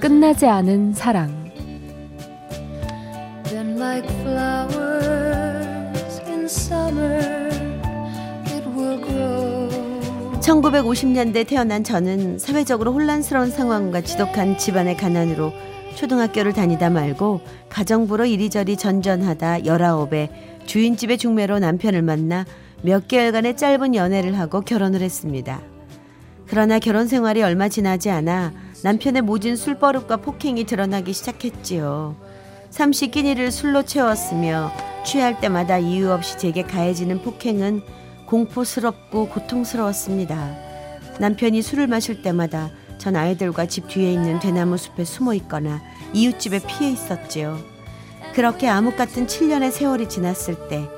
끝나지 않은 사랑 1950년대 태어난 저는 사회적으로 혼란스러운 상황과 지독한 집안의 가난으로 초등학교를 다니다 말고 가정부로 이리저리 전전하다 열아홉에 주인집의 중매로 남편을 만나 몇 개월간의 짧은 연애를 하고 결혼을 했습니다. 그러나 결혼 생활이 얼마 지나지 않아 남편의 모진 술버릇과 폭행이 드러나기 시작했지요. 삼시 끼니를 술로 채웠으며 취할 때마다 이유 없이 제게 가해지는 폭행은 공포스럽고 고통스러웠습니다. 남편이 술을 마실 때마다 전 아이들과 집 뒤에 있는 대나무 숲에 숨어 있거나 이웃집에 피해 있었지요. 그렇게 암흑 같은 7년의 세월이 지났을 때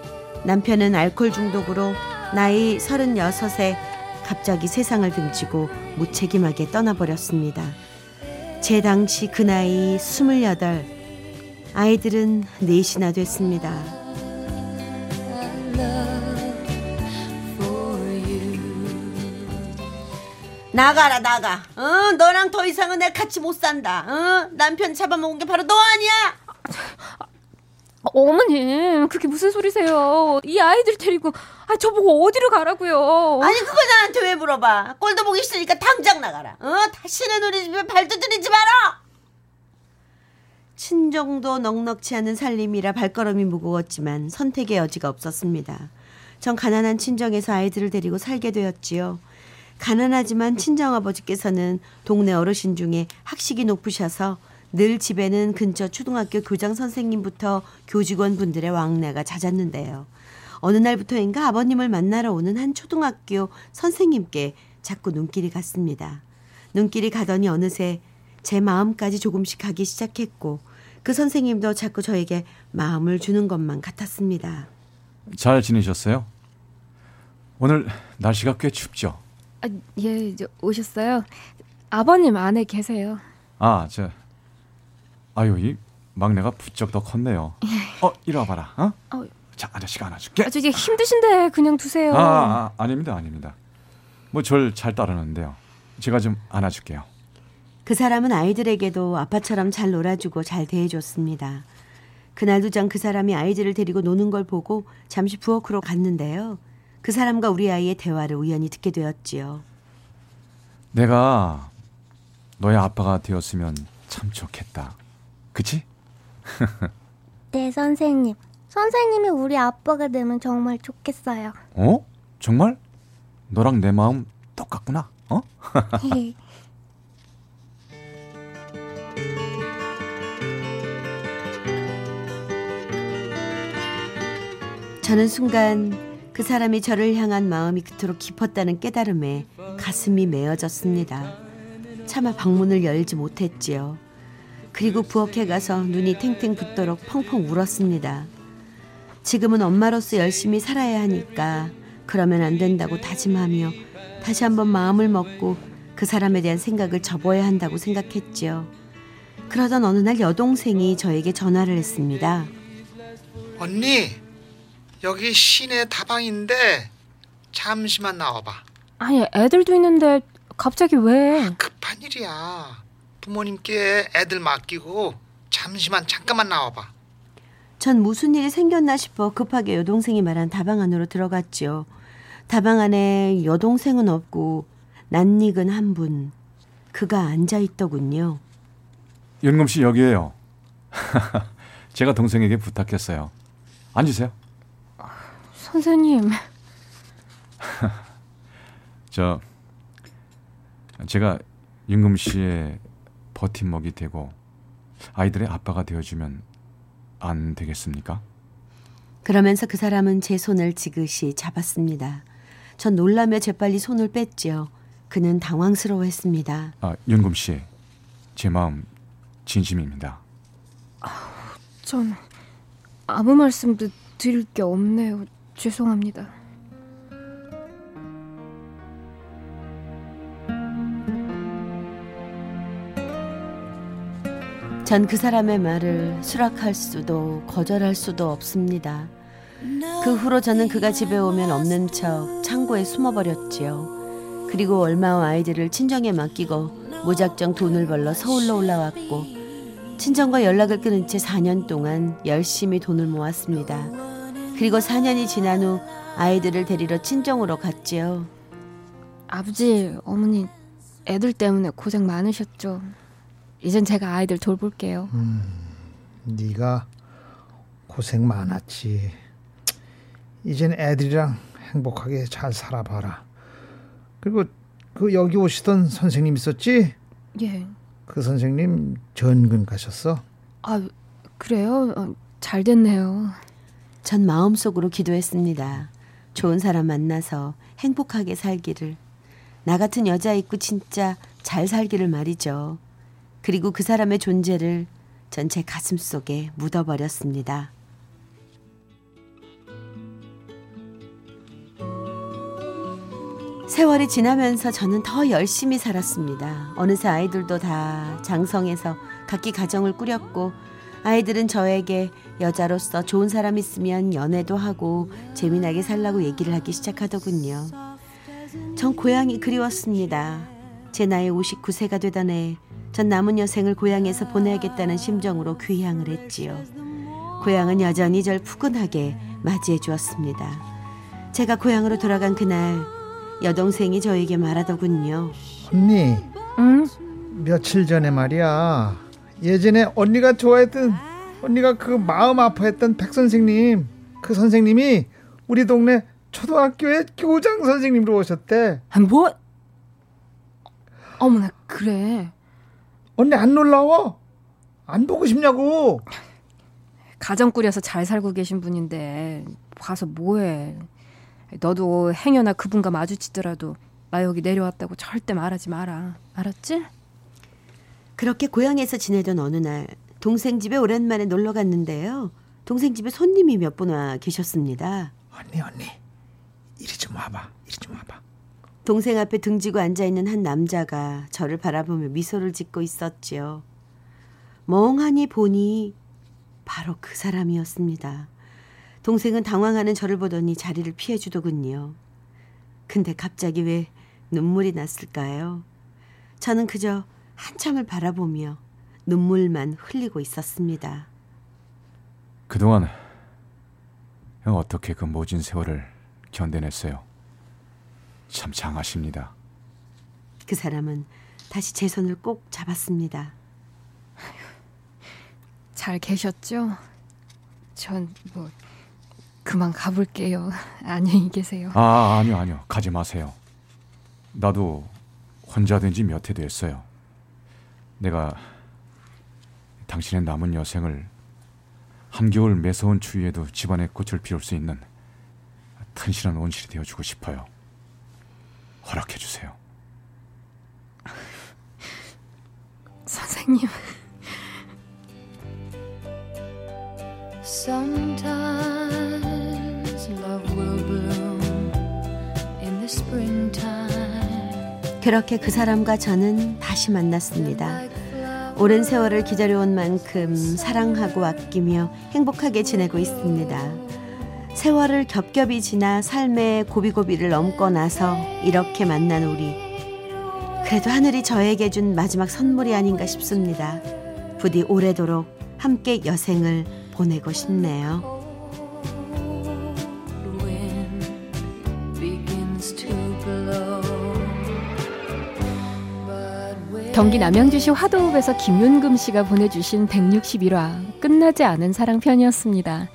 남편은 알코올 중독으로 나이 36에 갑자기 세상을 등지고 무책임하게 떠나버렸습니다. 제 당시 그 나이 28, 아이들은 넷이나 됐습니다. 나가라 나가. 어, 너랑 더 이상은 내 같이 못 산다. 어? 남편 잡아먹은 게 바로 너 아니야? 어머님, 그게 무슨 소리세요? 이 아이들 데리고 아 저보고 어디로 가라고요? 아니 그거 나한테 왜 물어봐? 꼴도 보기 싫으니까 당장 나가라. 어? 다시는 우리 집에 발도 들이지 마라. 친정도 넉넉치 않은 살림이라 발걸음이 무거웠지만 선택의 여지가 없었습니다. 전 가난한 친정에서 아이들을 데리고 살게 되었지요. 가난하지만 친정 아버지께서는 동네 어르신 중에 학식이 높으셔서 늘 집에는 근처 초등학교 교장 선생님부터 교직원 분들의 왕래가 잦았는데요. 어느 날부터인가 아버님을 만나러 오는 한 초등학교 선생님께 자꾸 눈길이 갔습니다. 눈길이 가더니 어느새 제 마음까지 조금씩 가기 시작했고 그 선생님도 자꾸 저에게 마음을 주는 것만 같았습니다. 잘 지내셨어요? 오늘 날씨가 꽤 춥죠? 아, 예, 오셨어요? 아버님 안에 계세요. 아, 저 아유, 이 막내가 부쩍 더 컸네요. 어, 이리 와봐라. 어? 어. 자, 아저씨가 안아줄게. 아, 저 이게 힘드신데 그냥 두세요. 아, 아 아닙니다, 아닙니다. 뭐 절 잘 따르는데요. 제가 좀 안아줄게요. 그 사람은 아이들에게도 아빠처럼 잘 놀아주고 잘 대해줬습니다. 그날도 전그 사람이 아이들을 데리고 노는 걸 보고 잠시 부엌으로 갔는데요. 그 사람과 우리 아이의 대화를 우연히 듣게 되었지요. 내가 너의 아빠가 되었으면 참 좋겠다. 그치? 네, 선생님. 선생님이 우리 아빠가 되면 정말 좋겠어요. 어? 정말? 너랑 내 마음 똑같구나. 어? 저는 순간 그 사람이 저를 향한 마음이 그토록 깊었다는 깨달음에 가슴이 메어졌습니다. 차마 방문을 열지 못했지요. 그리고 부엌에 가서 눈이 탱탱 붓도록 펑펑 울었습니다. 지금은 엄마로서 열심히 살아야 하니까 그러면 안 된다고 다짐하며 다시 한번 마음을 먹고 그 사람에 대한 생각을 접어야 한다고 생각했지요. 그러던 어느 날 여동생이 저에게 전화를 했습니다. 언니, 여기 시내 다방인데 잠시만 나와봐. 아니, 애들도 있는데 갑자기 왜? 급한 일이야. 부모님께 애들 맡기고 잠시만 잠깐만 나와봐. 전 무슨 일이 생겼나 싶어 급하게 여동생이 말한 다방 안으로 들어갔지요. 다방 안에 여동생은 없고 낯익은 한 분. 그가 앉아 있더군요. 윤금 씨 여기에요. 제가 동생에게 부탁했어요. 앉으세요. 선생님. 저 제가 윤금 씨의 버팀목이 되고 아이들의 아빠가 되어주면 안 되겠습니까? 그러면서 그 사람은 제 손을 지그시 잡았습니다. 전 놀라며 재빨리 손을 뺐지요. 그는 당황스러워했습니다. 아, 윤금 씨, 제 마음 진심입니다. 전 아무 말씀도 드릴 게 없네요. 죄송합니다. 전 그 사람의 말을 수락할 수도 거절할 수도 없습니다. 그 후로 저는 그가 집에 오면 없는 척 창고에 숨어버렸지요. 그리고 얼마 후 아이들을 친정에 맡기고 무작정 돈을 벌러 서울로 올라왔고 친정과 연락을 끊은 채 4년 동안 열심히 돈을 모았습니다. 그리고 4년이 지난 후 아이들을 데리러 친정으로 갔지요. 아버지, 어머니, 애들 때문에 고생 많으셨죠. 이젠 제가 아이들 돌볼게요. 네가 고생 많았지. 이젠 애들이랑 행복하게 잘 살아봐라. 그리고 그 여기 오시던 선생님 있었지? 예. 그 선생님 전근 가셨어. 아, 그래요? 어, 잘 됐네요. 전 마음속으로 기도했습니다. 좋은 사람 만나서 행복하게 살기를. 나 같은 여자 있고 진짜 잘 살기를 말이죠. 그리고 그 사람의 존재를 전제 가슴 속에 묻어버렸습니다. 세월이 지나면서 저는 더 열심히 살았습니다. 어느새 아이들도 다 장성해서 각기 가정을 꾸렸고 아이들은 저에게 여자로서 좋은 사람 있으면 연애도 하고 재미나게 살라고 얘기를 하기 시작하더군요. 전 고향이 그리웠습니다. 제 나이 59세가 되던 해, 전 남은 여생을 고향에서 보내야겠다는 심정으로 귀향을 했지요. 고향은 여전히 절 푸근하게 맞이해 주었습니다. 제가 고향으로 돌아간 그날, 여동생이 저에게 말하더군요. 언니 응? 며칠 전에 말이야. 예전에 언니가 좋아했던 언니가 그 마음 아파했던 백 선생님 그 선생님이 우리 동네 초등학교의 교장 선생님으로 오셨대. 아, 뭐? 어머나, 그래. 언니 안 놀라워? 안 보고 싶냐고. 가정 꾸려서 잘 살고 계신 분인데 봐서 뭐해. 너도 행여나 그분과 마주치더라도 나 여기 내려왔다고 절대 말하지 마라. 알았지? 그렇게 고향에서 지내던 어느 날 동생 집에 오랜만에 놀러 갔는데요. 동생 집에 손님이 몇 분 와 계셨습니다. 언니 언니 이리 좀 와봐. 이리 좀 와봐. 동생 앞에 등지고 앉아 있는 한 남자가 저를 바라보며 미소를 짓고 있었지요. 멍하니 보니 바로 그 사람이었습니다. 동생은 당황하는 저를 보더니 자리를 피해 주더군요. 근데 갑자기 왜 눈물이 났을까요? 저는 그저 한참을 바라보며 눈물만 흘리고 있었습니다. 그동안 형 어떻게 그 모진 세월을 견뎌냈어요? 참 장하십니다. 그 사람은 다시 제 손을 꼭 잡았습니다. 잘 계셨죠? 전 뭐 그만 가볼게요. 안녕히 계세요. 아 아니요 아니요 가지 마세요. 나도 혼자 된 지 몇 해 됐어요. 내가 당신의 남은 여생을 한겨울 매서운 추위에도 집안의 꽃을 피울 수 있는 튼실한 온실이 되어주고 싶어요. 허락해 주세요. 선생님. Sometimes love will bloom in the springtime. 그렇게 그 사람과 저는 다시 만났습니다. 오랜 세월을 기다려온 만큼 사랑하고 아끼며 행복하게 지내고 있습니다. 세월을 겹겹이 지나 삶의 고비고비를 넘고 나서 이렇게 만난 우리. 그래도 하늘이 저에게 준 마지막 선물이 아닌가 싶습니다. 부디 오래도록 함께 여생을 보내고 싶네요. 경기 남양주시 화도읍에서 김윤금 씨가 보내주신 161화 끝나지 않은 사랑 편이었습니다.